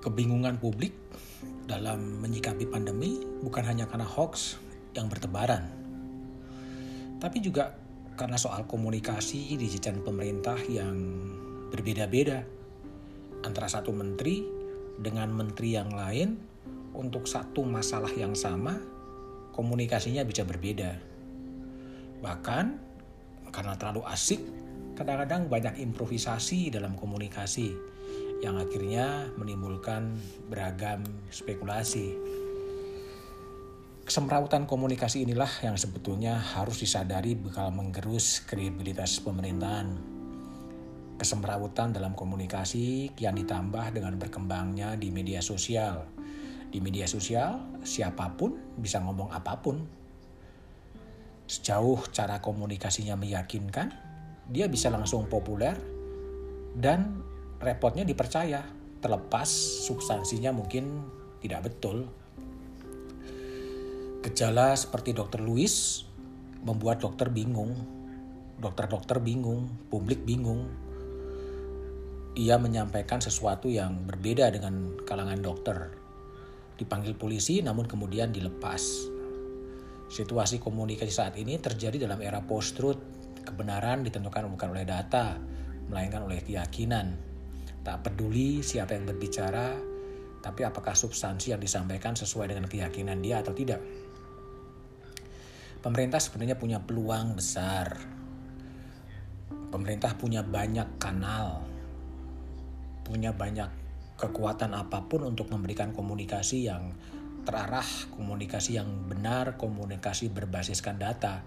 kebingungan publik dalam menyikapi pandemi bukan hanya karena hoax yang bertebaran, tapi juga karena soal komunikasi di jajaran pemerintah yang berbeda-beda antara satu menteri dengan menteri yang lain untuk satu masalah yang sama komunikasinya bisa berbeda. Bahkan karena terlalu asik, kadang-kadang banyak improvisasi dalam komunikasi yang akhirnya menimbulkan beragam spekulasi. Kesemrautan komunikasi inilah yang sebetulnya harus disadari bakal menggerus kredibilitas pemerintahan. Kesemrautan dalam komunikasi kian ditambah dengan berkembangnya di media sosial. Di media sosial, siapa pun bisa ngomong apa pun. Sejauh cara komunikasinya meyakinkan, dia bisa langsung populer dan repotnya dipercaya terlepas substansinya mungkin tidak betul. Gejala seperti dokter Louis membuat dokter bingung, dokter-dokter bingung, publik bingung. Ia menyampaikan sesuatu yang berbeda dengan kalangan dokter. Dipanggil polisi namun kemudian dilepas. Situasi komunikasi saat ini terjadi dalam era post-truth. Kebenaran ditentukan bukan oleh data, melainkan oleh keyakinan Tak peduli siapa yang berbicara, tapi apakah substansi yang disampaikan sesuai dengan keyakinan dia atau tidak. Pemerintah sebenarnya punya peluang besar. Pemerintah punya banyak kanal, punya banyak kekuatan apa pun untuk memberikan komunikasi yang terarah, komunikasi yang benar, komunikasi berbasiskan data.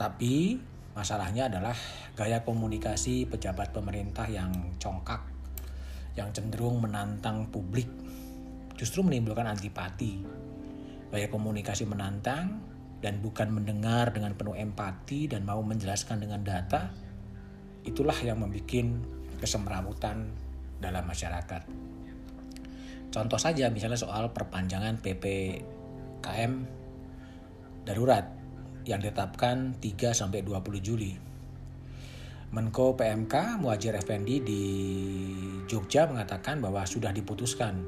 Tapi Masalahnya adalah gaya komunikasi pejabat pemerintah yang congkak, yang cenderung menantang publik, justru menimbulkan antipati. Gaya komunikasi menantang dan bukan mendengar dengan penuh empati dan mau menjelaskan dengan data, itulah yang membuat kesemrawutan dalam masyarakat. Contoh saja misalnya soal perpanjangan PPKM darurat yang ditetapkan 3 sampai 20 Juli. Menko PMK Muhajir Effendi di Jogja mengatakan bahwa sudah diputuskan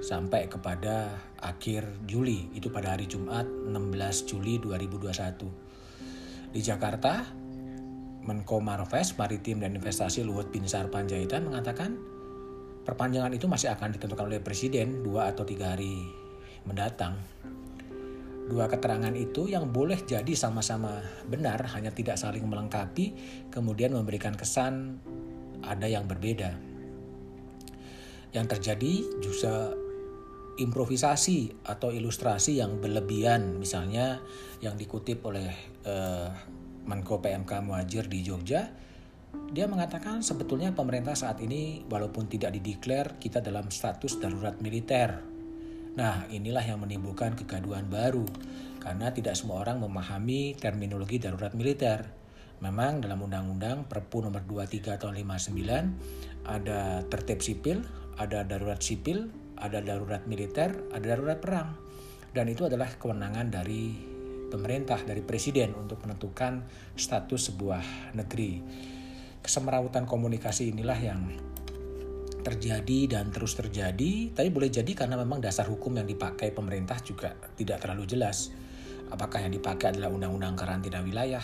sampai kepada akhir Juli, itu pada hari Jumat 16 Juli 2021. Di Jakarta, Menko Marves Maritim dan Investasi Luhut Binsar Panjaitan mengatakan perpanjangan itu masih akan ditentukan oleh Presiden dua atau tiga hari mendatang. Dua keterangan itu yang boleh jadi sama-sama benar, hanya tidak saling melengkapi, kemudian memberikan kesan ada yang berbeda. Yang terjadi juga improvisasi atau ilustrasi yang berlebihan, misalnya yang dikutip oleh uh, Menko PMK Muajir di Jogja, dia mengatakan sebetulnya pemerintah saat ini walaupun tidak dideklar kita dalam status darurat militer Nah, inilah yang menimbulkan kegaduhan baru karena tidak semua orang memahami terminologi darurat militer. Memang dalam Undang-Undang Perpu nomor 23 tahun 59 ada tertib sipil, ada darurat sipil, ada darurat militer, ada darurat perang. Dan itu adalah kewenangan dari pemerintah, dari presiden untuk menentukan status sebuah negeri. Kesemerawutan komunikasi inilah yang terjadi dan terus terjadi, tapi boleh jadi karena memang dasar hukum yang dipakai pemerintah juga tidak terlalu jelas. Apakah yang dipakai adalah undang-undang karantina wilayah?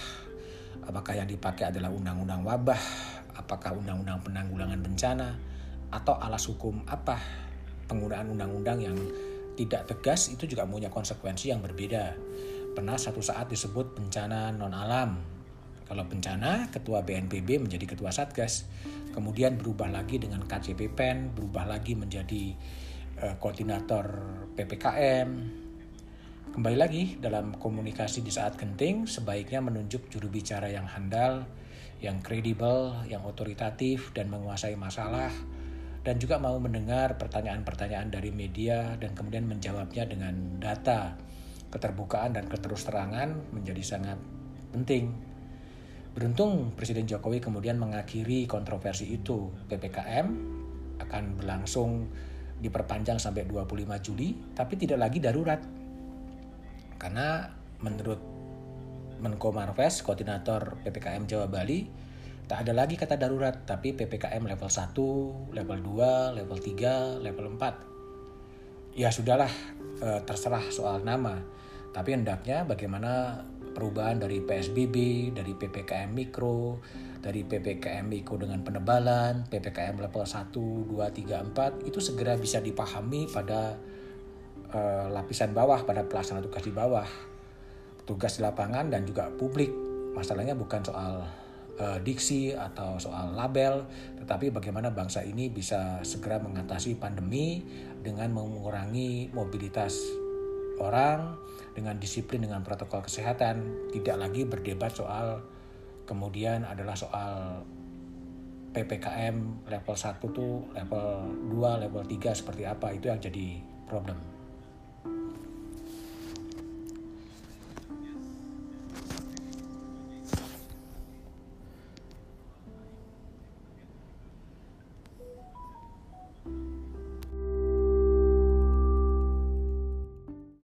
Apakah yang dipakai adalah undang-undang wabah? Apakah undang-undang penanggulangan bencana? Atau alas hukum apa? Penggunaan undang-undang yang tidak tegas itu juga punya konsekuensi yang berbeda. Pernah satu saat disebut bencana non-alam. Kalau bencana, ketua BNPB menjadi ketua Satgas kemudian berubah lagi dengan KCP PEN, berubah lagi menjadi uh, koordinator PPKM. Kembali lagi dalam komunikasi di saat genting, sebaiknya menunjuk juru bicara yang handal, yang kredibel, yang otoritatif dan menguasai masalah, dan juga mau mendengar pertanyaan-pertanyaan dari media dan kemudian menjawabnya dengan data. Keterbukaan dan keterusterangan menjadi sangat penting Beruntung Presiden Jokowi kemudian mengakhiri kontroversi itu. PPKM akan berlangsung diperpanjang sampai 25 Juli, tapi tidak lagi darurat. Karena menurut Menko Marves, koordinator PPKM Jawa Bali, Tak ada lagi kata darurat, tapi PPKM level 1, level 2, level 3, level 4. Ya sudahlah, eh, terserah soal nama. Tapi hendaknya bagaimana perubahan dari PSBB, dari PPKM mikro, dari PPKM mikro dengan penebalan, PPKM level 1, 2, 3, 4 itu segera bisa dipahami pada uh, lapisan bawah, pada pelaksana tugas di bawah, tugas di lapangan dan juga publik. Masalahnya bukan soal uh, diksi atau soal label, tetapi bagaimana bangsa ini bisa segera mengatasi pandemi dengan mengurangi mobilitas orang dengan disiplin dengan protokol kesehatan, tidak lagi berdebat soal kemudian adalah soal PPKM level 1 tuh level 2, level 3 seperti apa itu yang jadi problem.